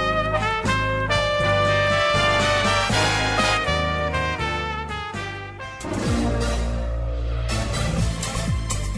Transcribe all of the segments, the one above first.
2563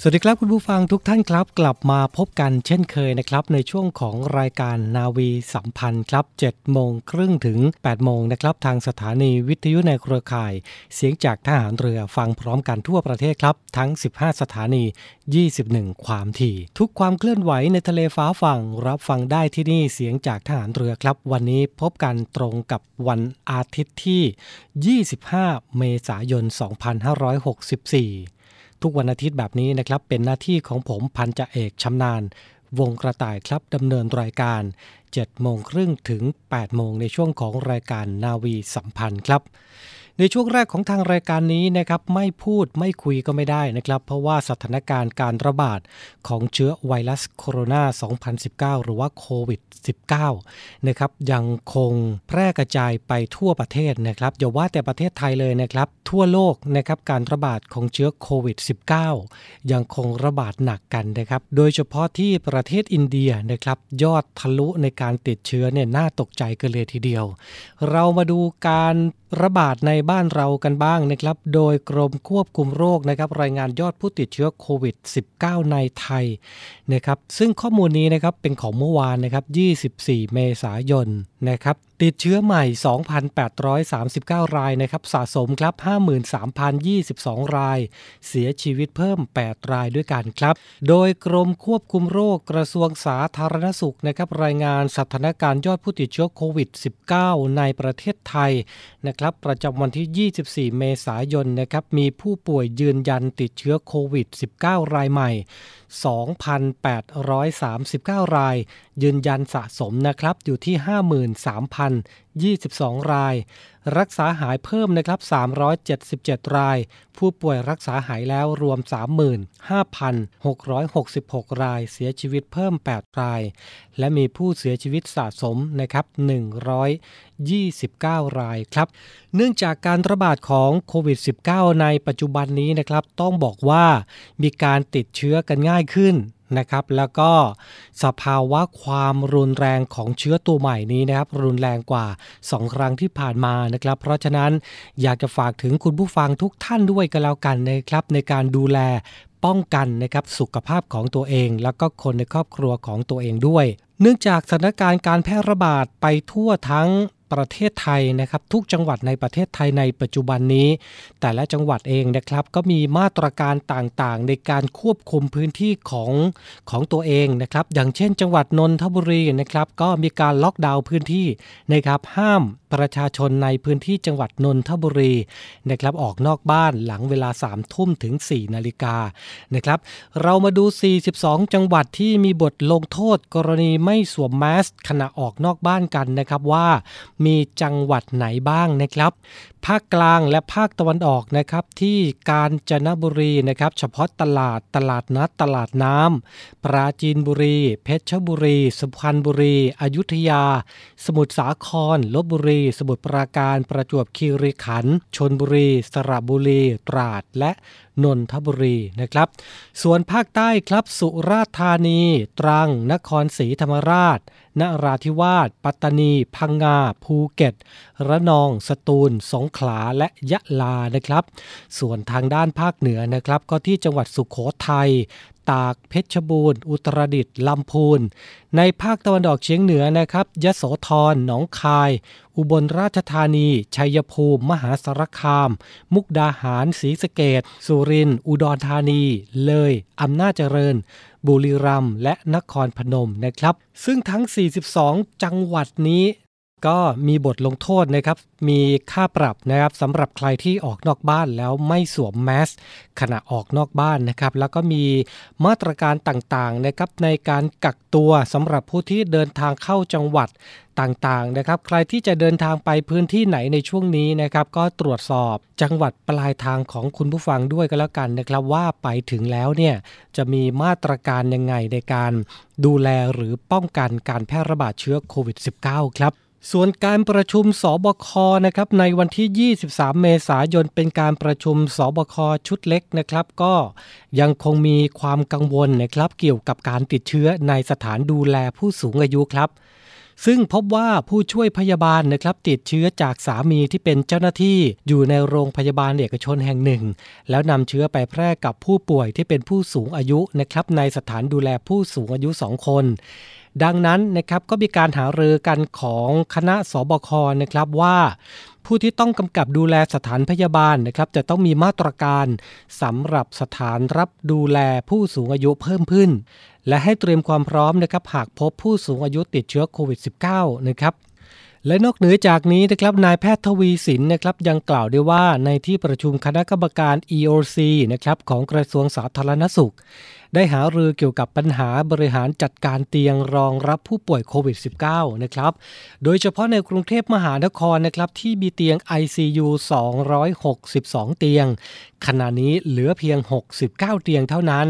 สวัสดีครับคุณผู้ฟังทุกท่านครับ กลับมาพบกันเช่นเคยนะครับ ในช่วงของรายการนาวีสัมพันธ์ครับ7โมงครึ่งถึง8โมงนะครับ ทางสถานีวิทยุในเครือข่าย เสียงจากทหารเรือฟังพร้อมกันทั่วประเทศครับ ทั้ง 15 สถานี 21 ความถี่ ทุกความเคลื่อนไหวในทะเลฟ้าฝั่งรับฟังได้ที่นี่เสียงจากทหารเรือครับ วันนี้พบกันตรงกับวันอาทิตย์ที่ 25 เมษายน 2564 ทุกวันอาทิตย์แบบนี้นะครับ เป็นหน้าที่ของผมพันจ่าเอกชำนาญ วงกระต่ายครับดำเนินรายการ7โมงครึ่งถึง8โมงในช่วงของรายการนาวีสัมพันธ์ครับ ในช่วงแรกของทางรายการนี้นะครับไม่พูดไม่คุยก็ไม่ได้นะครับ เพราะว่าสถานการณ์การระบาดของเชื้อไวรัสโคโรนา 2019 หรือว่าโควิด 19 นะครับยังคงแพร่กระจายไปทั่วประเทศนะครับอย่าว่าแต่ประเทศไทยเลยนะครับ ทั่วโลกนะครับการระบาดของเชื้อโควิด -19 ยังคงระบาดหนักกันนะครับ โดยเฉพาะที่ประเทศอินเดียนะครับยอดทะลุในการติดเชื้อเนี่ยน่าตกใจกันเลยทีเดียว เรามาดูการระบาดในบ้านเรากันบ้างนะครับ โดยกรมควบคุมโรคนะครับรายงานยอดผู้ติดเชื้อโควิด -19 ในไทยนะครับซึ่งข้อมูลนี้นะครับเป็นของเมื่อวานนะครับ 24 เมษายนนะครับติดเชื้อใหม่ 2,839 รายนะครับ สะสมครับ 53,022 ราย เสียชีวิตเพิ่ม 8 รายด้วยกันครับ โดยกรมควบคุมโรคกระทรวงสาธารณสุขนะครับรายงานสถานการณ์ยอดผู้ติดเชื้อโควิด -19 ในประเทศไทยนะครับประจำวันที่ 24 เมษายนนะครับมีผู้ป่วยยืนยันติดเชื้อโควิด -19 รายใหม่2,839 ราย ยืนยันสะสมนะครับอยู่ที่ 53,022 ราย รักษาหายเพิ่มนะครับ 377 ราย ผู้ป่วยรักษาหายแล้วรวม 35,666 ราย เสียชีวิตเพิ่ม 8 ราย และมีผู้เสียชีวิตสะสมนะครับ129 รายครับ เนื่องจากการระบาดของโควิด -19 ในปัจจุบันนี้นะครับ ต้องบอกว่ามีการติดเชื้อกันง่ายขึ้น นะครับ แล้วก็สภาวะความรุนแรงของเชื้อตัวใหม่นี้นะครับ รุนแรงกว่า 2 ครั้งที่ผ่านมานะครับ เพราะฉะนั้นอยากจะฝากถึงคุณผู้ฟังทุกท่านด้วยกันแล้วกันนะครับ ในการดูแลป้องกันนะครับสุขภาพของตัวเอง แล้วก็คนในครอบครัวของตัวเองด้วย เนื่องจากสถานการณ์การแพร่ระบาดไปทั่วทั้ง ประเทศไทยนะครับ ทุกจังหวัดในประเทศไทยในปัจจุบันนี้ แต่ละจังหวัดเองนะครับ ก็มีมาตรการต่างๆ ในการควบคุมพื้นที่ของของตัวเองนะครับ อย่างเช่น จังหวัดนนทบุรีนะครับ ก็มีการล็อกดาวน์พื้นที่นะครับห้ามประชาชนในพื้นที่จังหวัดนนทบุรีนะครับออกนอกบ้านหลังเวลา3ทุ่มถึง 4 นาฬิกานะครับ เรามาดู 42 จังหวัดที่มีบทลงโทษกรณีไม่สวมแมสขณะออกนอกบ้านกันนะครับว่า มีจังหวัดไหนบ้างนะครับ ภาคกลางและภาคตะวันออกนะครับที่กาญจนบุรีนะครับเฉพาะตลาดตลาดนัดตลาดน้ำปราจีนบุรี เพชรบุรี สุพรรณบุรี อยุธยา สมุทรสาครลบบุรี สมุทรปราการประจวบคีรีขันธ์ชนบุรี สระบุรี ตราดและ นนทบุรีนะครับ ส่วนภาคใต้ครับสุราษฎร์ธานี ตรัง นครศรีธรรมราช นราธิวาส ปัตตานี พังงา ภูเก็ต ระนอง สตูล สงขลา และยะลานะครับ ส่วนทางด้านภาคเหนือนะครับ ก็ที่จังหวัดสุขโขทัย ตาก เพชรบูรณ์ อุตรดิตถ์ลำพูน ในภาคตะวันออกเฉียงเหนือนะครับยะโสธรหนองคาย อุบลราชธานี ชัยภูมิ มหาสารคาม มุกดาหารศรีสะเกดสุรินทร์อุดรธานี เลย อำนาจเจริญ บุรีรัมย์และนครพนมนะครับ ซึ่งทั้ง 42 จังหวัดนี้ ก็มีบทลงโทษนะครับ มีค่าปรับนะครับสำหรับใครที่ออกนอกบ้านแล้วไม่สวมแมสขณะออกนอกบ้านนะครับ แล้วก็มีมาตรการต่างๆนะครับในการกักตัวสำหรับผู้ที่เดินทางเข้าจังหวัดต่างๆนะครับ ใครที่จะเดินทางไปพื้นที่ไหนในช่วงนี้นะครับ ก็ตรวจสอบจังหวัดปลายทางของคุณผู้ฟังด้วยกันแล้วกันนะครับ ว่าไปถึงแล้วเนี่ยจะมีมาตรการยังไงในการดูแลหรือป้องกันการแพร่ระบาดเชื้อโควิด -19 ครับ ส่วนการประชุมสบคนะครับในวันที่ 23 เมษายนเป็นการประชุมสบคชุดเล็กนะครับ ก็ยังคงมีความกังวลนะครับ เกี่ยวกับการติดเชื้อในสถานดูแลผู้สูงอายุครับ ซึ่งพบว่าผู้ช่วยพยาบาลนะครับติดเชื้อจากสามีที่เป็นเจ้าหน้าที่อยู่ในโรงพยาบาลเอกชนแห่งหนึ่ง แล้วนำเชื้อไปแพร่กับผู้ป่วยที่เป็นผู้สูงอายุนะครับในสถานดูแลผู้สูงอายุ 2 คน ดังนั้นนะครับก็มีการหารือกันของคณะสบคนะครับว่าผู้ที่ต้องกำกับดูแลสถานพยาบาลนะครับจะต้องมีมาตรการสำหรับสถานรับดูแลผู้สูงอายุเพิ่มขึ้น และให้เตรียมความพร้อมนะครับหากพบผู้สูงอายุติดเชื้อโควิด -19 นะครับและนอกเหนือจากนี้นะครับนายแพทย์ทวีสินนะครับยังกล่าวด้วยว่าในที่ประชุมคณะกรรมการ EOC นะครับของกระทรวงสาธารณสุขได้หารือเกี่ยวกับปัญหาบริหารจัดการเตียงรองรับผู้ป่วยโควิด -19 นะครับ โดยเฉพาะในกรุงเทพมหานครนะครับที่มีเตียง ICU 262 เตียง ขณะนี้เหลือเพียง 69 เตียงเท่านั้น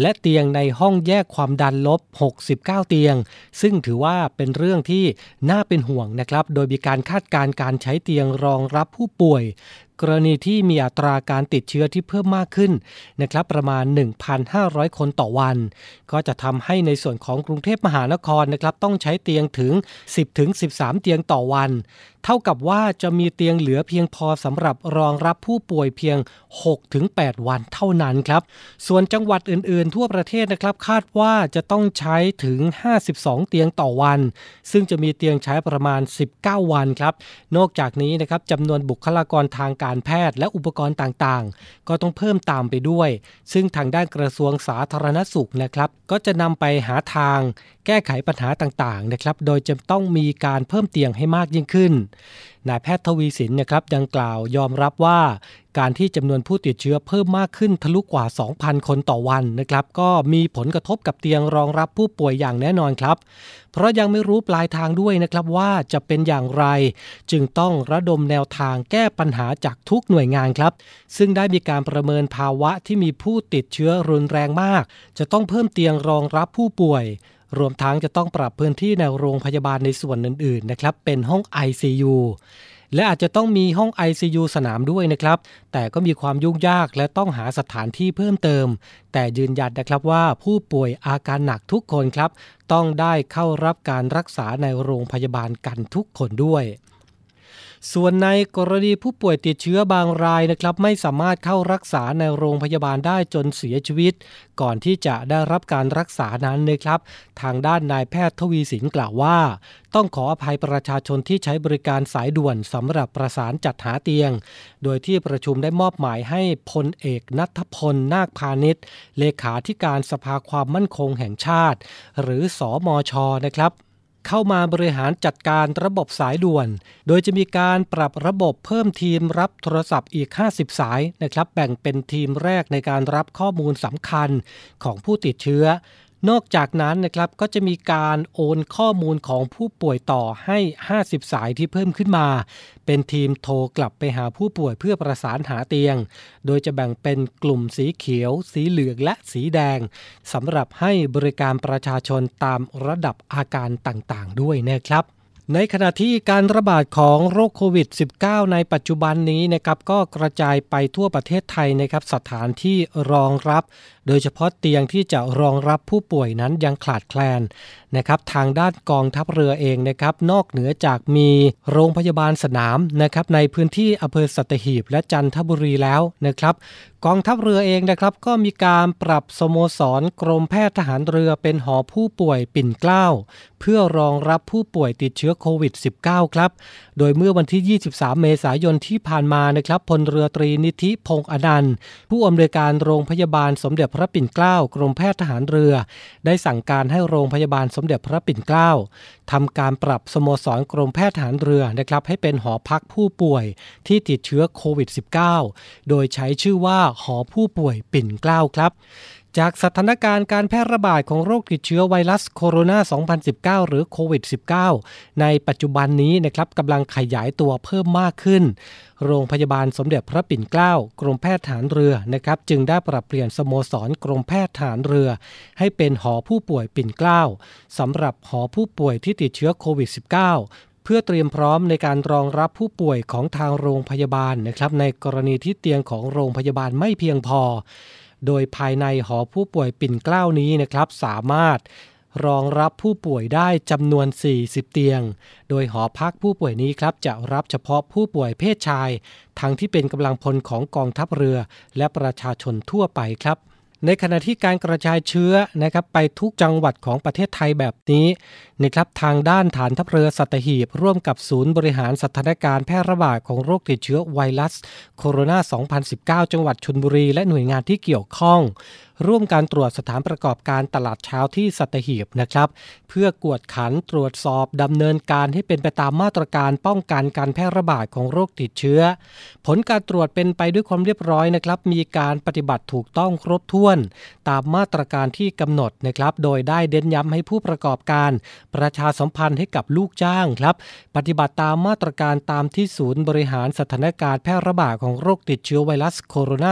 และเตียงในห้องแยกความดันลบ 69 เตียง ซึ่งถือว่าเป็นเรื่องที่น่าเป็นห่วงนะครับ โดยมีการคาดการณ์การใช้เตียงรองรับผู้ป่วย กรณีที่มีอัตราการติดเชื้อที่เพิ่มมากขึ้นนะครับประมาณ 1,500 คนต่อวัน ก็จะทำให้ในส่วนของกรุงเทพมหานครนะครับต้องใช้เตียงถึง 10-13 เตียงต่อวันเท่ากับว่าจะมีเตียงเหลือเพียงพอสำหรับรองรับผู้ป่วยเพียง 6-8 วันเท่านั้นครับ ส่วนจังหวัดอื่นๆ ทั่วประเทศนะครับ คาดว่าจะต้องใช้ถึง 52 เตียงต่อวัน ซึ่งจะมีเตียงใช้ประมาณ 19 วันครับ นอกจากนี้นะครับจำนวนบุคลากรทางการแพทย์และอุปกรณ์ต่างๆ ก็ต้องเพิ่มตามไปด้วย ซึ่งทางด้านกระทรวงสาธารณสุขนะครับ ก็จะนำไปหาทาง แก้ไขปัญหาต่างๆนะครับ โดยจะต้องมีการเพิ่มเตียงให้มากยิ่งขึ้นนายแพทย์ทวีสินนะครับยังกล่าวยอมรับว่า การที่จำนวนผู้ติดเชื้อเพิ่มมากขึ้นทะลุกว่า 2,000 คนต่อวันนะครับ ก็มีผลกระทบกับเตียงรองรับผู้ป่วยอย่างแน่นอนครับ เพราะยังไม่รู้ปลายทางด้วยนะครับว่าจะเป็นอย่างไร จึงต้องระดมแนวทางแก้ปัญหาจากทุกหน่วยงานครับ ซึ่งได้มีการประเมินภาวะที่มีผู้ติดเชื้อรุนแรงมาก จะต้องเพิ่มเตียงรองรับผู้ป่วย รวมทั้งจะต้องปรับพื้นที่ในโรงพยาบาลในส่วนอื่นๆนะครับเป็นห้อง ICU และอาจจะต้องมีห้อง ICU สนามด้วยนะครับ แต่ก็มีความยุ่งยากและต้องหาสถานที่เพิ่มเติม แต่ยืนยันนะครับว่าผู้ป่วยอาการหนักทุกคนครับ ต้องได้เข้ารับการรักษาในโรงพยาบาลกันทุกคนด้วย ส่วนในกรณีผู้ป่วยติดเชื้อบางรายนะครับ ไม่สามารถเข้ารักษาในโรงพยาบาลได้จนเสียชีวิต ก่อนที่จะได้รับการรักษานั้นนะครับ ทางด้านนายแพทย์ทวีสินกล่าวว่า ต้องขออภัยประชาชนที่ใช้บริการสายด่วนสำหรับประสานจัดหาเตียง โดยที่ประชุมได้มอบหมายให้พลเอกนัทพลนาคพาณิชย์เลขาธิการสภาความมั่นคงแห่งชาติ หรือสอมอชนะครับ เข้ามาบริหารจัดการระบบสายด่วน โดยจะมีการปรับระบบเพิ่มทีมรับโทรศัพท์อีก 50 สายนะครับ แบ่งเป็นทีมแรกในการรับข้อมูลสำคัญของผู้ติดเชื้อ นอกจากนั้นนะครับก็จะมีการโอนข้อมูลของผู้ป่วยต่อให้ 50 สายที่เพิ่มขึ้นมา เป็นทีมโทรกลับไปหาผู้ป่วยเพื่อประสานหาเตียง โดยจะแบ่งเป็นกลุ่มสีเขียว สีเหลืองและสีแดงสำหรับให้บริการประชาชนตามระดับอาการต่างๆ ด้วยนะครับในขณะที่การระบาดของโรคโควิด -19 ในปัจจุบันนี้นะครับก็กระจายไปทั่วประเทศไทยนะครับสถานที่รองรับ โดยเฉพาะเตียงที่จะรองรับผู้ป่วยนั้นยังขาดแคลนนะครับทางด้านกองทัพเรือเองนะครับนอกเหนือจากมีโรงพยาบาลสนามนะครับในพื้นที่อำเภอสัตหีบและจันทบุรีแล้วนะครับกองทัพเรือเองนะครับก็มีการปรับสโมสรกรมแพทย์ทหารเรือเป็นหอผู้ป่วยปิ่นเกล้าเพื่อรองรับผู้ป่วยติดเชื้อโควิด -19 ครับ โดยเมื่อวันที่ 23 เมษายนที่ผ่านมานะครับพลเรือตรีนิธิพงษ์อนันต์ผู้อำนวยการโรงพยาบาลสมเด็จพระปิ่นเกล้ากรมแพทย์ทหารเรือ ได้สั่งการให้โรงพยาบาลสมเด็จพระปิ่นเกล้าทำการปรับสโมสรกรมแพทย์ทหารเรือนะครับให้เป็นหอพักผู้ป่วยที่ติดเชื้อโควิด -19 โดยใช้ชื่อว่าหอผู้ป่วยปิ่นเกล้าครับ จากสถานการณ์การแพร่ระบาดของโรคติดเชื้อไวรัสโคโรนา 2019 หรือโควิด -19 ในปัจจุบันนี้นะครับกำลังขยายตัวเพิ่มมากขึ้น โรงพยาบาลสมเด็จพระปิ่นเกล้ากรมแพทย์ฐานเรือนะครับ จึงได้ปรับเปลี่ยนสโมสรกรมแพทย์ฐานเรือ ให้เป็นหอผู้ป่วยปิ่นเกล้าสำหรับหอผู้ป่วยที่ติดเชื้อโควิด -19 เพื่อเตรียมพร้อมในการรองรับผู้ป่วยของทางโรงพยาบาลนะครับ ในกรณีที่เตียงของโรงพยาบาลไม่เพียงพอ โดยภายในหอผู้ป่วยปิ่นเกล้านี้นะครับสามารถรองรับผู้ป่วยได้จำนวน 40 เตียง โดยหอพักผู้ป่วยนี้ครับจะรับเฉพาะผู้ป่วยเพศชาย ทั้งที่เป็นกำลังพลของกองทัพเรือ และประชาชนทั่วไปครับ ในขณะที่การกระจายเชื้อนะครับไปทุกจังหวัดของประเทศไทยแบบนี้นะครับทางด้านฐานทัพเรือสัตหีบ ร่วมกับศูนย์บริหารสถานการณ์แพร่ระบาดของโรคติดเชื้อไวรัสโคโรนา 2019 จังหวัดชนบุรี และหน่วยงานที่เกี่ยวข้อง ร่วมการตรวจสถานประกอบการตลาดเช้าที่สัตหีบนะครับ เพื่อกวดขันตรวจสอบดำเนินการให้เป็นไปตามมาตรการป้องกันการแพร่ระบาดของโรคติดเชื้อ ผลการตรวจเป็นไปด้วยความเรียบร้อยนะครับ มีการปฏิบัติถูกต้องครบถ้วน ตามมาตรการที่กำหนดนะครับ โดยได้เด้นย้ำให้ผู้ประกอบการ ประชาสัมพันธ์ให้กับลูกจ้างครับ ปฏิบัติตามมาตรการตามที่ศูนย์บริหารสถานการณ์แพร่ระบาดของโรคติดเชื้อไวรัสโคโรน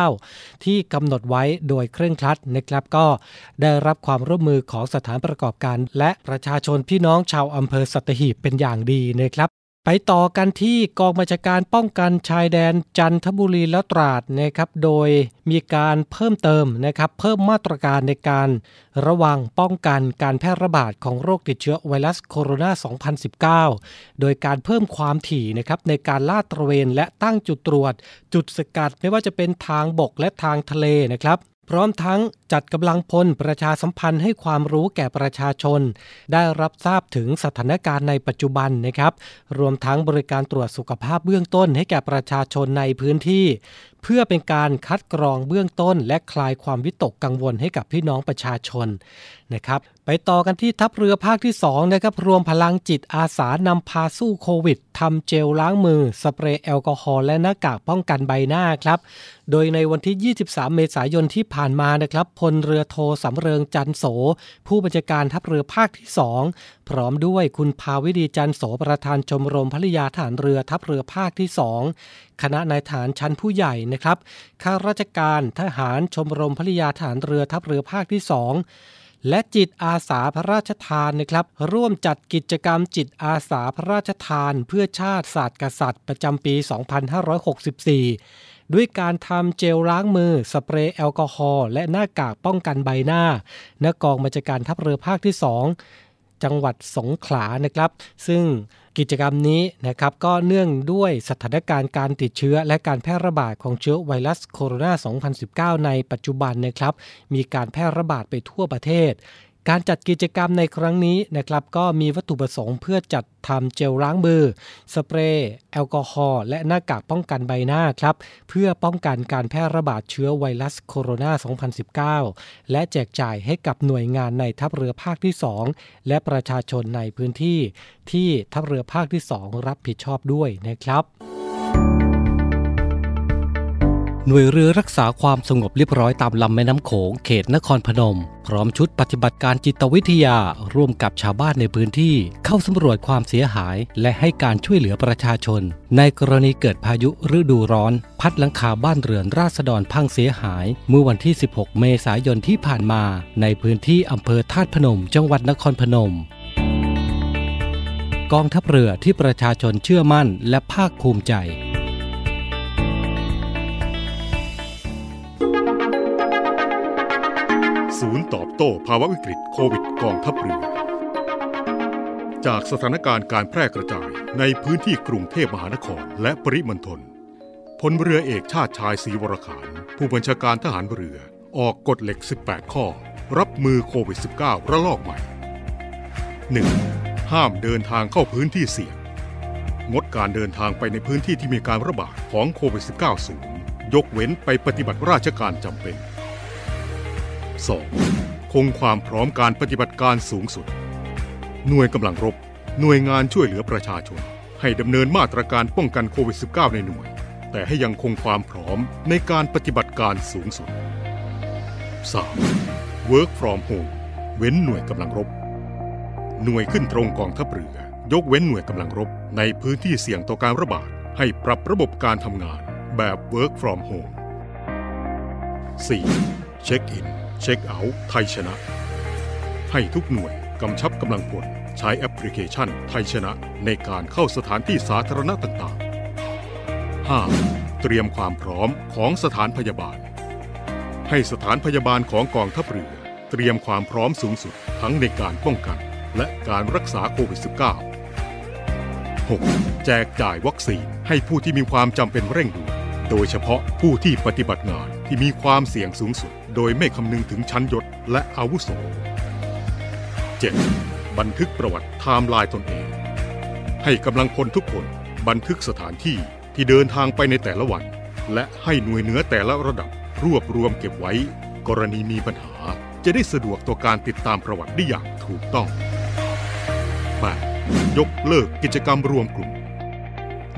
า 2019 ที่กำหนดไว้โดยเคร่งครัดนะครับก็ได้รับความร่วมมือของสถานประกอบการ และประชาชนพี่น้องชาวอำเภอสัตหีบเป็นอย่างดีนะครับ ต่อกันที่กองบัญชาการป้องกันชายแดนจันทบุรีและตราดนะครับ โดยมีการเพิ่มเติมนะครับ เพิ่มมาตรการในการระวังป้องกันการแพร่ระบาดของโรคติดเชื้อไวรัสโคโรนา 2019 โดยการเพิ่มความถี่นะครับในการลาดตระเวนและตั้งจุดตรวจ จุดสกัดไม่ว่าจะเป็นทางบกและทางทะเลนะครับ พร้อมทั้งจัดกำลังพลประชาสัมพันธ์ให้ความรู้แก่ประชาชน ได้รับทราบถึงสถานการณ์ในปัจจุบันนะครับ รวมทั้งบริการตรวจสุขภาพเบื้องต้นให้แก่ประชาชนในพื้นที่ เพื่อเป็นการคัดกรองเบื้องต้น และคลายความวิตกกังวลให้กับพี่น้องประชาชนนะครับไปต่อกันที่ทัพเรือภาคที่2นะครับรวมพลังจิตอาสานำพาสู้โควิดทำเจลล้างมือ สเปรย์แอลกอฮอล์และหน้ากากป้องกันใบหน้าครับ โดยในวันที่ 23 เมษายนที่ผ่านมานะครับพลเรือโทสำเริงจันโส ผู้บัญชาการทัพเรือภาคที่ 2 พร้อมด้วยคุณภาวิดีจันโสประธานชมรมภริยาฐานเรือทัพเรือภาคที่ 2 คณะนายฐานชั้นผู้ใหญ่นะครับ ข้าราชการทหารชมรมภริยาฐานเรือทัพเรือภาคที่ 2 และจิตอาสาพระราชทานนะครับ ร่วมจัดกิจกรรมจิตอาสาพระราชทาน เพื่อชาติศาสตร์กษัตริย์ประจำปี 2564ด้วยการทำเจลล้างมือ สเปรย์แอลกอฮอล์และหน้ากากป้องกันใบหน้าณกองบัญชาการทัพเรือภาคที่ 2 จังหวัดสงขลานะครับ ซึ่ง กิจกรรมนี้นะครับก็เนื่องด้วยสถานการณ์การติดเชื้อ และการแพร่ระบาดของเชื้อไวรัสโคโรนา 2019 ในปัจจุบันนะครับ มีการแพร่ระบาดไปทั่วประเทศ การจัดกิจกรรมในครั้งนี้นะครับก็มีวัตถุประสงค์เพื่อจัดทำเจลล้างมือ สเปรย์แอลกอฮอล์และหน้ากากป้องกันใบหน้าครับ เพื่อป้องกันการแพร่ระบาดเชื้อไวรัสโคโรนา 2019 และแจกจ่ายให้กับหน่วยงานในทัพเรือภาคที่ 2 และประชาชนในพื้นที่ที่ทัพเรือภาคที่ 2 รับผิดชอบด้วยนะครับ หน่วยเรือรักษาความสงบเรียบร้อยตามลำแม่น้ำโขงเขตนครพนม พร้อมชุดปฏิบัติการจิตวิทยาร่วมกับชาวบ้านในพื้นที่ เข้าสำรวจความเสียหาย และให้การช่วยเหลือประชาชน ในกรณีเกิดพายุฤดูร้อน พัดหลังคาบ้านเรือนราษฎรพังเสียหาย เมื่อวันที่ 16 เมษายนที่ผ่านมา ในพื้นที่อำเภอธาตุพนม จังหวัดนครพนมกองทัพเรือที่ประชาชนเชื่อมั่นและภาคภูมิใจ ศูนย์ตอบโต้ภาวะวิกฤตโควิดกองทัพเรือ จากสถานการณ์การแพร่กระจายในพื้นที่กรุงเทพมหานครและปริมณฑลพลเรือเอกชาติชายศรีวรขานผู้บัญชาการทหารเรือออกกฎเหล็ก 18 ข้อ รับมือโควิด -19 ระลอกใหม่ 1. ห้ามเดินทางเข้าพื้นที่เสี่ยง งดการเดินทางไปในพื้นที่ที่มีการระบาดของโควิด -19 สูง ยกเว้นไปปฏิบัติราชการจำเป็น 2. คงความพร้อมการปฏิบัติการสูงสุด หน่วยกำลังรบ หน่วยงานช่วยเหลือประชาชน ให้ดำเนินมาตรการป้องกันโควิด -19 ในหน่วย แต่ให้ยังคงความพร้อมในการปฏิบัติการสูงสุด 3. Work from home เว้นหน่วยกำลังรบ หน่วยขึ้นตรงกองทัพเรือ ยกเว้นหน่วยกำลังรบ ในพื้นที่เสี่ยงต่อการระบาด ให้ปรับระบบการทำงานแบบ Work from home 4. เช็คอิน เช็คเอาท์ไทยชนะ ให้ทุกหน่วยกำชับกำลังพลใช้แอปพลิเคชันไทยชนะในการเข้าสถานที่สาธารณะต่างๆ 5. เตรียมความพร้อมของสถานพยาบาล ให้สถานพยาบาลของกองทัพเรือ เตรียมความพร้อมสูงสุดทั้งในการป้องกัน และการรักษาโควิด -19 6. แจกจ่ายวัคซีนให้ผู้ที่มีความจำเป็นเร่งด่วนโดยเฉพาะผู้ที่ปฏิบัติงาน ที่มีความเสี่ยงสูงสุด โดยไม่คำนึงถึงชั้นยศและอาวุโส 7. บันทึกประวัติไทม์ไลน์ตนเอง ให้กำลังพลทุกคนบันทึกสถานที่ที่เดินทางไปในแต่ละวัน และให้หน่วยเหนือแต่ละระดับรวบรวมเก็บไว้ กรณีมีปัญหาจะได้สะดวกต่อการติดตามประวัติได้อย่างถูกต้อง 8. ยกเลิกกิจกรรมรวมกลุ่ม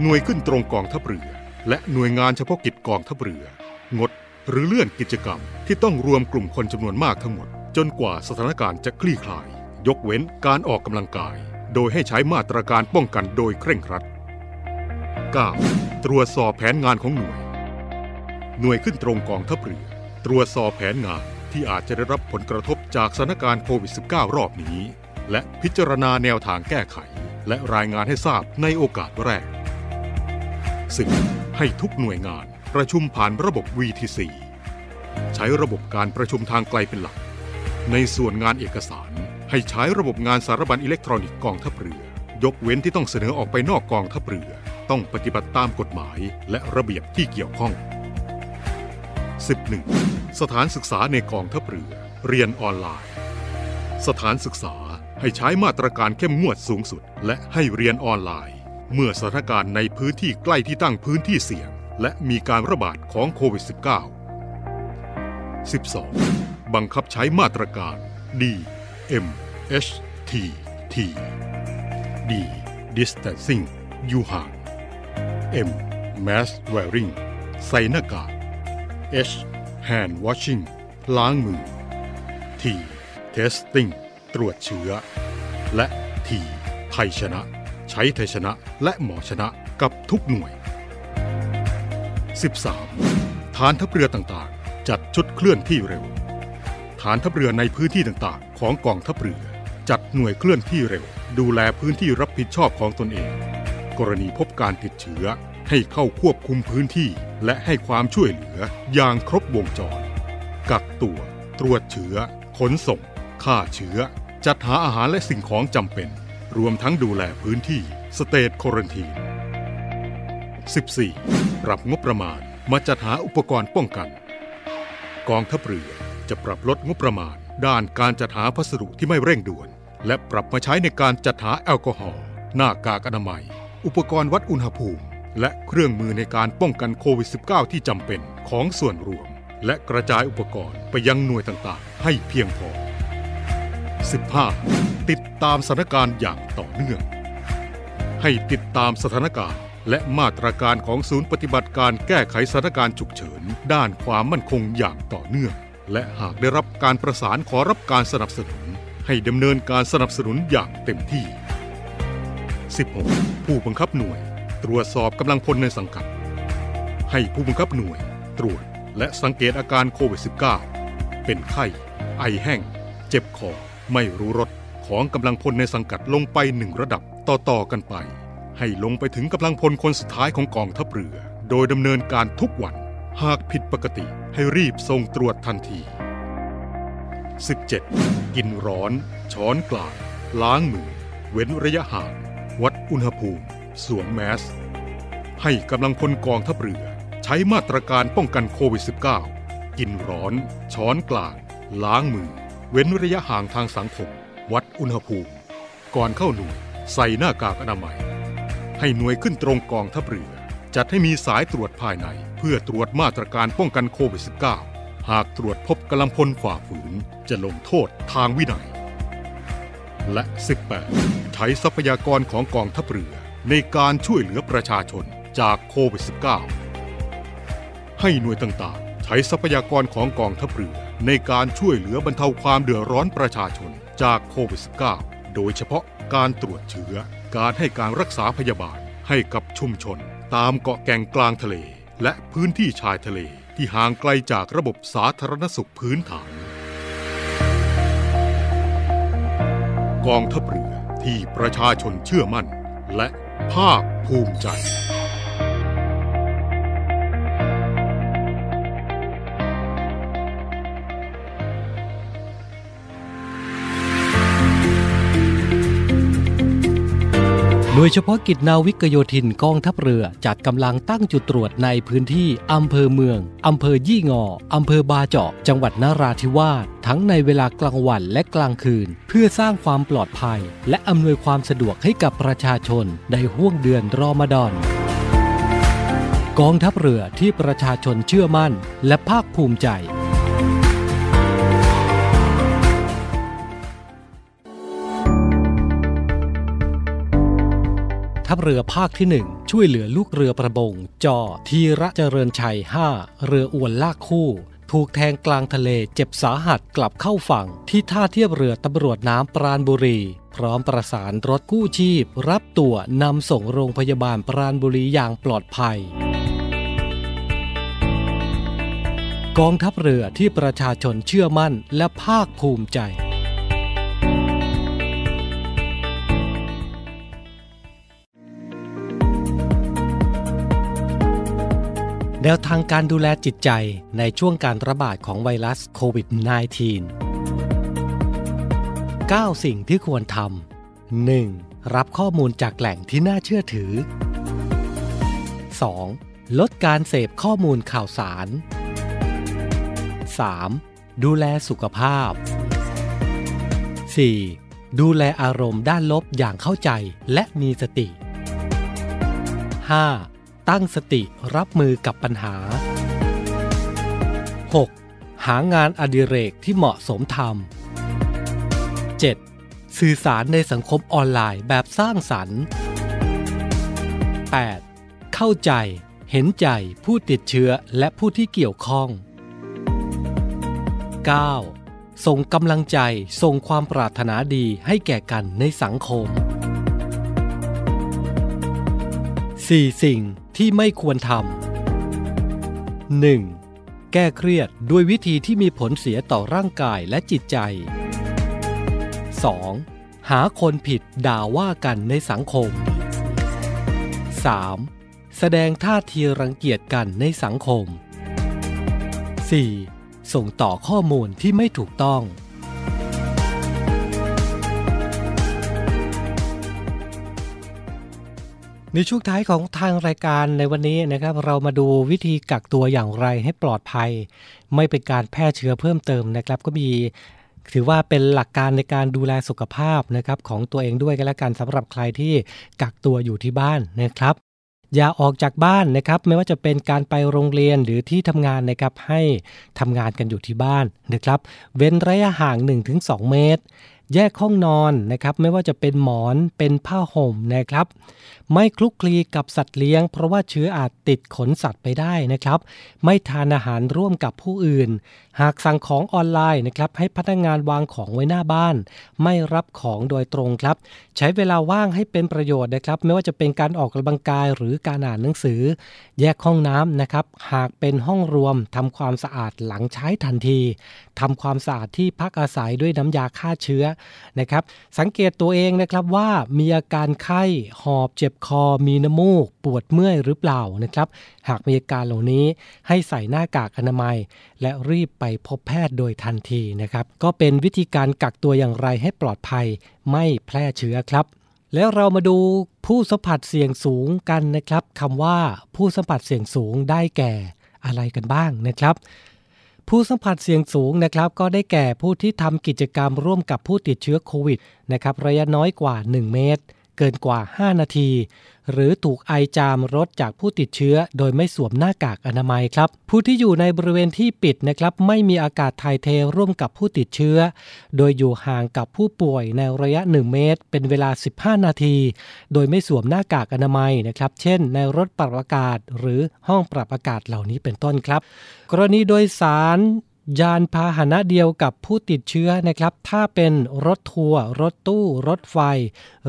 หน่วยขึ้นตรงกองทัพเรือ และหน่วยงานเฉพาะกิจกองทัพเรือ งด หรือเลื่อนกิจกรรมที่ต้องรวมกลุ่มคนจำนวนมากทั้งหมด จนกว่าสถานการณ์จะคลี่คลาย ยกเว้นการออกกำลังกาย โดยให้ใช้มาตรการป้องกันโดยเคร่งครัด 9. ตรวจสอบแผนงานของหน่วย หน่วยขึ้นตรงกองทัพเรือ ตรวจสอบแผนงานที่อาจจะได้รับผลกระทบจากสถานการณ์โควิด -19 รอบนี้ และพิจารณาแนวทางแก้ไข และรายงานให้ทราบในโอกาสแรก 10. ให้ทุกหน่วยงาน ประชุมผ่านระบบ VTC ใช้ระบบการประชุมทางไกลเป็นหลัก ในส่วนงานเอกสารให้ใช้ระบบงานสารบัญอิเล็กทรอนิกส์กองทัพเรือ ยกเว้นที่ต้องเสนอออกไปนอกกองทัพเรือ ต้องปฏิบัติตามกฎหมายและระเบียบที่เกี่ยวข้อง 11. สถานศึกษาในกองทัพเรือ เรียนออนไลน์ สถานศึกษาให้ใช้มาตรการเข้มงวดสูงสุด และให้เรียนออนไลน์ เมื่อสถานการณ์ในพื้นที่ใกล้ที่ตั้งพื้นที่เสี่ยง และมีการระบาดของโควิด -19 12. บังคับใช้มาตรการ D M H T T D distancing อยู่ห่าง M mask wearing ใส่หน้ากาก H hand washing ล้างมือ T testing ตรวจเชื้อ และ T ไทยชนะ ใช้ไทยชนะและหมอชนะกับทุกหน่วย 13. ฐานทัพเรือต่างๆ จัดชุดเคลื่อนที่เร็ว ฐานทัพเรือในพื้นที่ต่างๆ ของกองทัพเรือ จัดหน่วยเคลื่อนที่เร็ว ดูแลพื้นที่รับผิดชอบของตนเอง กรณีพบการติดเชื้อให้เข้าควบคุมพื้นที่ และให้ความช่วยเหลืออย่างครบวงจร กักตัว ตรวจเชื้อ ขนส่ง ฆ่าเชื้อ จัดหาอาหารและสิ่งของจำเป็น รวมทั้งดูแลพื้นที่สเตทโครันทีน 14. ปรับงบประมาณมาจัดหาอุปกรณ์ป้องกัน กองทัพเรือจะปรับลดงบประมาณ ด้านการจัดหาพัสดุที่ไม่เร่งด่วน และปรับมาใช้ในการจัดหาแอลกอฮอล์หน้ากากอนามัย อุปกรณ์วัดอุณหภูมิ และเครื่องมือในการป้องกันโควิด -19 ที่จำเป็นของส่วนรวม และกระจายอุปกรณ์ไปยังหน่วยต่างๆ ให้เพียงพอ 15. ติดตามสถานการณ์อย่างต่อเนื่อง ให้ติดตามสถานการณ์ และมาตรการของศูนย์ปฏิบัติการแก้ไขสถานการณ์ฉุกเฉิน ด้านความมั่นคงอย่างต่อเนื่อง และหากได้รับการประสานขอรับการสนับสนุน ให้ดำเนินการสนับสนุนอย่างเต็มที่ 16. ผู้บังคับหน่วย ตรวจสอบกำลังพลในสังกัด ให้ผู้บังคับหน่วย ตรวจและสังเกตอาการโควิด -19 เป็นไข้ ไอแห้ง เจ็บคอ ไม่รู้รสของกำลังพลในสังกัดลงไปหนึ่งระดับต่อๆกันไป ให้ลงไปถึงกำลังพลคนสุดท้ายของกองทัพเรือ โดยดำเนินการทุกวัน หากผิดปกติให้รีบส่งตรวจทันที 17. กินร้อน ช้อนกลางล้างมือ เว้นระยะห่าง วัดอุณหภูมิ สวมแมส ให้กำลังพลกองทัพเรือ ใช้มาตรการป้องกันโควิด -19 กินร้อน ช้อนกลางล้างมือ เว้นระยะห่างทางสังคม วัดอุณหภูมิ ก่อนเข้าหน่วยใส่หน้ากากอนามัย ให้หน่วยขึ้นตรงกองทัพเรือ จัดให้มีสายตรวจภายใน เพื่อตรวจมาตรการป้องกันโควิด -19 หากตรวจพบกำลังพลฝ่าฝืน จะลงโทษทางวินัย และ 18 ใช้ทรัพยากรของกองทัพเรือ ในการช่วยเหลือประชาชนจากโควิด -19 ให้หน่วยต่างๆ ใช้ทรัพยากรของกองทัพเรือ ในการช่วยเหลือบรรเทาความเดือดร้อนประชาชนจากโควิด -19 โดยเฉพาะการตรวจเชื้อ การให้การรักษาพยาบาลให้กับชุมชน ตามเกาะแก่งกลางทะเล และพื้นที่ชายทะเลที่ห่างไกลจากระบบสาธารณสุขพื้นฐาน กองทัพเรือที่ประชาชนเชื่อมั่น และภาคภูมิใจ โดยเฉพาะกิจนาวิกโยธินกองทัพเรือจัดกำลังตั้งจุดตรวจในพื้นที่อำเภอเมืองอำเภอยี่งออำเภอบาเจาะ จังหวัดนราธิวาสทั้งในเวลากลางวันและกลางคืน เพื่อสร้างความปลอดภัย และอำนวยความสะดวกให้กับประชาชนในห่วงเดือนรอมฎอนกองทัพเรือที่ประชาชนเชื่อมั่น และภาคภูมิใจ ทัพเรือภาคที่ 1 ช่วยเหลือลูกเรือประมงจอทีระเจริญชัย 5 เรืออวนลากคู่ ถูกแทงกลางทะเลเจ็บสาหัสกลับเข้าฝั่ง ที่ท่าเทียบเรือตำรวจน้ำปราณบุรี พร้อมประสานรถกู้ชีพ รับตัวนำส่งโรงพยาบาลปราณบุรีอย่างปลอดภัยกองทัพเรือที่ประชาชนเชื่อมั่นและภาคภูมิใจ แนวทางการดูแลจิตใจในช่วงการระบาดของไวรัสโควิด -19 9 สิ่งที่ควรทำ 1. รับข้อมูลจากแหล่งที่น่าเชื่อถือ 2. ลดการเสพข้อมูลข่าวสาร 3. ดูแลสุขภาพ 4. ดูแลอารมณ์ด้านลบอย่างเข้าใจและมีสติ 5. ตั้งสติรับมือกับปัญหา 6. หางานอดิเรกที่เหมาะสมทำ 7. สื่อสารในสังคมออนไลน์แบบสร้างสรรค์ 8. เข้าใจ เห็นใจผู้ติดเชื้อและผู้ที่เกี่ยวข้อง 9. ส่งกำลังใจ ส่งความปรารถนาดีให้แก่กันในสังคม 4. สิ่งที่ไม่ควรทำ 1. แก้เครียดด้วยวิธีที่มีผลเสียต่อร่างกายและจิตใจ 2. หาคนผิดด่าว่ากันในสังคม 3. แสดงท่าทีรังเกียจกันในสังคม 4. ส่งต่อข้อมูลที่ไม่ถูกต้อง ในช่วงท้ายของทางรายการในวันนี้นะครับเรามาดูวิธีกักตัวอย่างไรให้ปลอดภัย ไม่เป็นการแพร่เชื้อเพิ่มเติมนะครับ ก็มีถือว่าเป็นหลักการในการดูแลสุขภาพนะครับของตัวเองด้วยกันแล้วกันสำหรับใครที่กักตัวอยู่ที่บ้านนะครับอย่าออกจากบ้านนะครับ ไม่ว่าจะเป็นการไปโรงเรียนหรือที่ทำงานนะครับให้ทำงานกันอยู่ที่บ้านนะครับ เว้นระยะห่าง 1-2 เมตรแยกห้องนอนนะครับไม่ว่าจะเป็นหมอนเป็นผ้าห่มนะครับ ไม่คลุกคลีกับสัตว์เลี้ยง เพราะว่าเชื้ออาจติดขนสัตว์ไปได้นะครับ ไม่ทานอาหารร่วมกับผู้อื่น หากสั่งของออนไลน์นะครับให้พนักงานวางของไว้หน้าบ้าน ไม่รับของโดยตรงครับ ใช้เวลาว่างให้เป็นประโยชน์นะครับ ไม่ว่าจะเป็นการออกกำลังกายหรือการอ่านหนังสือ แยกห้องน้ำนะครับ หากเป็นห้องรวมทำความสะอาดหลังใช้ทันทีทำความสะอาดที่พักอาศัยด้วยน้ำยาฆ่าเชื้อนะครับ สังเกตตัวเองนะครับว่ามีอาการไข้หอบเจ็บคอมีน้ำมูก ปวดเมื่อยหรือเปล่านะครับ หากมีอาการเหล่านี้ให้ใส่หน้ากากอนามัย และรีบไปพบแพทย์โดยทันทีนะครับ ก็เป็นวิธีการกักตัวอย่างไรให้ปลอดภัยไม่แพร่เชื้อครับแล้วเรามาดูผู้สัมผัสเสี่ยงสูงกันนะครับคำว่าผู้สัมผัสเสี่ยงสูงได้แก่อะไรกันบ้างนะครับ ผู้สัมผัสเสี่ยงสูงนะครับก็ได้แก่ผู้ที่ทำกิจกรรมร่วมกับผู้ติดเชื้อโควิดนะครับระยะน้อยกว่า 1 เมตร เกินกว่า 5 นาที หรือถูกไอจามรถจากผู้ติดเชื้อ โดยไม่สวมหน้ากากอนามัยครับ ผู้ที่อยู่ในบริเวณที่ปิดนะครับไม่มีอากาศถ่ายเทร่วมกับผู้ติดเชื้อ โดยอยู่ห่างกับผู้ป่วยในระยะ 1 เมตร เป็นเวลา 15 นาที โดยไม่สวมหน้ากากอนามัยนะครับ เช่น ในรถปรับอากาศหรือห้องปรับอากาศเหล่านี้เป็นต้นครับ กรณีโดยสาร ยานพาหนะเดียวกับผู้ติดเชื้อนะครับ ถ้าเป็นรถทัวร์รถตู้ รถไฟ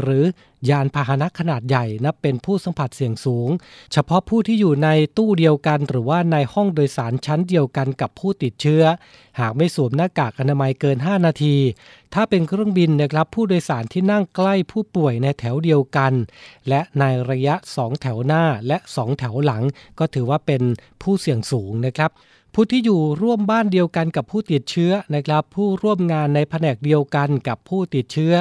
หรือยานพาหนะขนาดใหญ่นับเป็นผู้สัมผัสเสี่ยงสูง เฉพาะผู้ที่อยู่ในตู้เดียวกัน หรือว่าในห้องโดยสารชั้นเดียวกันกับผู้ติดเชื้อ หากไม่สวมหน้ากากอนามัยเกิน 5 นาที ถ้าเป็นเครื่องบินนะครับ ผู้โดยสารที่นั่งใกล้ผู้ป่วยในแถวเดียวกัน และในระยะ 2 แถวหน้าและ 2 แถวหลัง ก็ถือว่าเป็นผู้เสี่ยงสูงนะครับ ผู้ที่อยู่ร่วมบ้านเดียวกันกับผู้ติดเชื้อนะครับ ผู้ร่วมงานในแผนกเดียวกันกับผู้ติดเชื้อ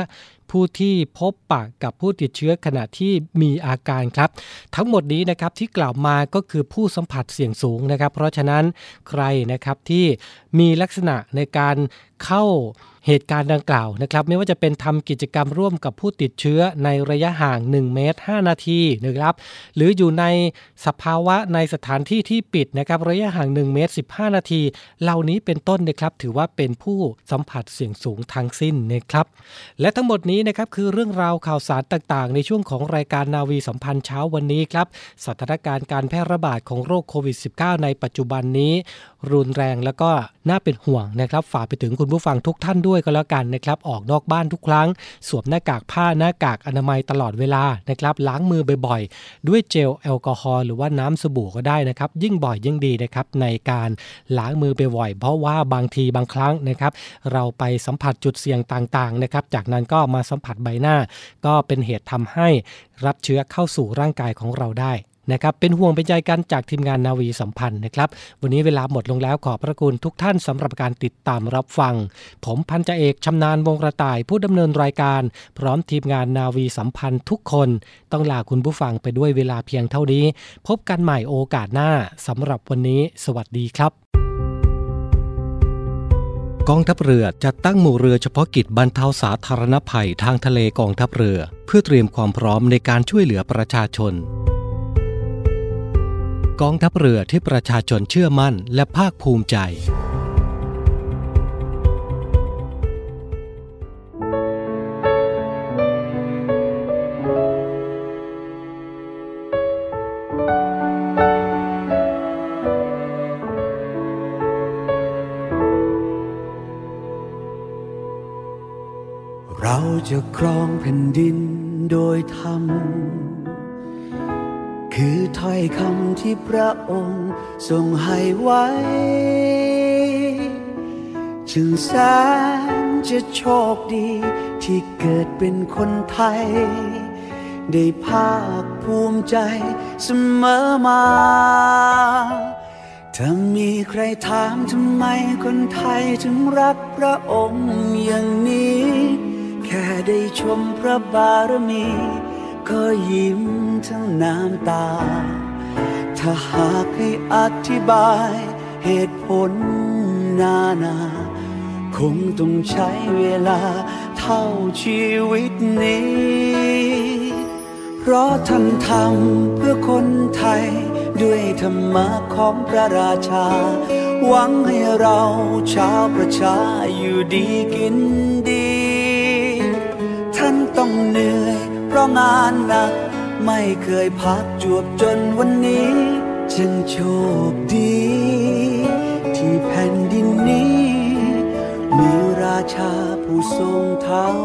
ผู้ที่พบปะกับผู้ติดเชื้อขณะที่มีอาการครับ ทั้งหมดนี้นะครับที่กล่าวมาก็คือผู้สัมผัสเสี่ยงสูงนะครับ เพราะฉะนั้นใครนะครับที่มีลักษณะในการเข้า เหตุการณ์ดังกล่าวนะครับไม่ว่าจะเป็นทำกิจกรรมร่วมกับผู้ติดเชื้อในระยะห่าง 1 เมตร 5 นาทีนะครับหรืออยู่ในสภาวะในสถานที่ที่ปิดนะครับระยะห่าง 1 เมตร 15 นาที เหล่านี้เป็นต้นนะครับถือว่าเป็นผู้สัมผัสเสี่ยงสูงทั้งสิ้นนะครับและทั้งหมดนี้นะครับคือเรื่องราวข่าวสารต่างๆ ในช่วงของรายการนาวีสัมพันธ์เช้าวันนี้ครับสถานการณ์การแพร่ระบาดของโรคโควิด -19 ในปัจจุบันนี้ รุนแรงแล้วก็น่าเป็นห่วงนะครับฝากไปถึงคุณผู้ฟังทุกท่านด้วยก็แล้วกันนะครับออกนอกบ้านทุกครั้ง สวมหน้ากากผ้าหน้ากากอนามัยตลอดเวลานะครับล้างมือบ่อยๆ ด้วยเจลแอลกอฮอล์หรือว่าน้ำสบู่ก็ได้นะครับ ยิ่งบ่อยยิ่งดีนะครับในการล้างมือบ่อยๆเพราะว่าบางทีบางครั้งนะครับเราไปสัมผัสจุดเสี่ยงต่างๆนะครับจากนั้นก็มาสัมผัสใบหน้า ก็เป็นเหตุทำให้รับเชื้อเข้าสู่ร่างกายของเราได้ นะครับเป็นห่วงเป็นใจกันจากทีมงานนาวีสัมพันธ์นะครับ วันนี้เวลาหมดลงแล้วขอพระคุณทุกท่านสำหรับการติดตามรับฟัง ผมพันจ่าเอกชำนาญวงกระต่ายผู้ดำเนินรายการ พร้อมทีมงานนาวีสัมพันธ์ทุกคน ต้องลาคุณผู้ฟังไปด้วยเวลาเพียงเท่านี้ พบกันใหม่โอกาสหน้าสำหรับวันนี้ สวัสดีครับกองทัพเรือจะตั้งหมู่เรือเฉพาะกิจบรรเทาสาธารณภัยทางทะเลกองทัพเรือ เพื่อเตรียมความพร้อมในการช่วยเหลือประชาชน กองทัพเรือที่ประชาชนเชื่อมั่นและภาคภูมิใจ เราจะครองแผ่นดินโดยธรรม คือถ้อยคำที่พระองค์ทรงให้ไว้ จึงแสนจะโชคดีที่เกิดเป็นคนไทย ได้ภาคภูมิใจเสมอมา ถ้ามีใครถามทำไมคนไทยถึงรักพระองค์อย่างนี้ แค่ได้ชมพระบารมี ก็ยิ้ม ทั้งน้ำตา ถ้าหากให้อธิบายเหตุผลนานา คงต้องใช้เวลาเท่าชีวิตนี้ เพราะท่านทำเพื่อคนไทย ด้วยธรรมะของพระราชา หวังให้เราชาวประชาอยู่ดีกินดี ท่านต้องเหนื่อยเพราะงานหนัก ไม่เคยพักจวบจนวันนี้จึงโชคดี ที่แผ่นดินนี้ มีราชาผู้ทรงธรรม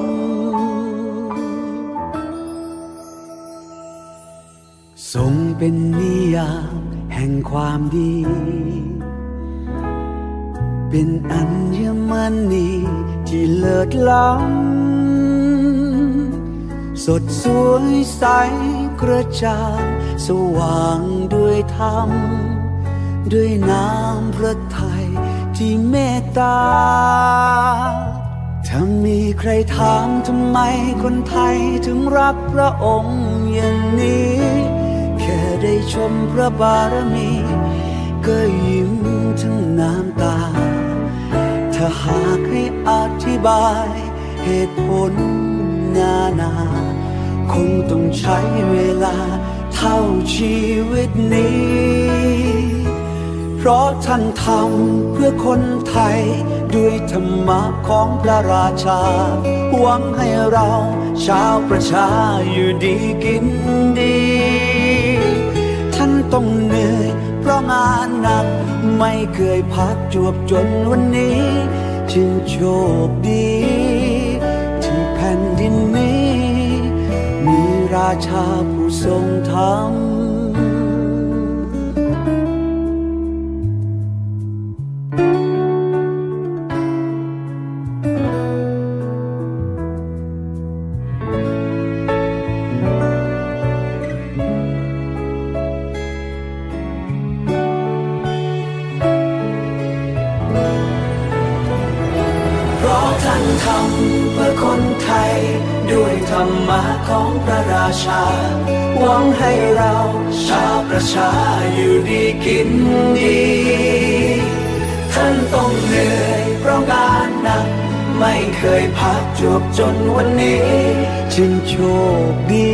ทรงเป็นนิยามแห่งความดี เป็นอัญมณีที่เลิศล้ำสดสวยใส กระจ่างสว่างด้วยธรรม ด้วยน้ำพระทัยที่เมตตา ถ้ามีใครถามทำไมคนไทยถึงรักพระองค์อย่างนี้ แค่ได้ชมพระบารมี ก็ยิ้มทั้งน้ำตา ถ้าหากให้อธิบายเหตุผลนานา คงต้องใช้เวลาเท่าชีวิตนี้ เพราะท่านทำเพื่อคนไทย ด้วยธรรมะของพระราชา หวังให้เราชาวประชาอยู่ดีกินดี ท่านต้องเหนื่อยเพราะงานหนัก ไม่เคยพักจวบจนวันนี้ จึงโชคดี ราชาผู้ทรงธรรม คนไทย ด้วยธรรมะของพระราชา หวังให้เราชาวประชาอยู่ดีกินดี ท่านต้องเหนื่อยเพราะงานหนัก ไม่เคยพักจวบจนวันนี้ จึงโชคดี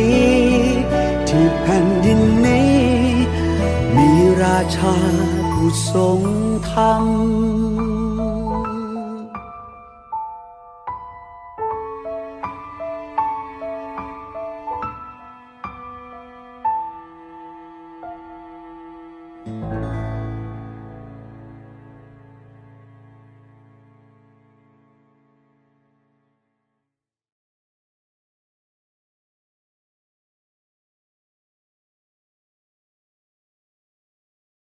ที่แผ่นดินนี้ มีราชาผู้ทรงธรรม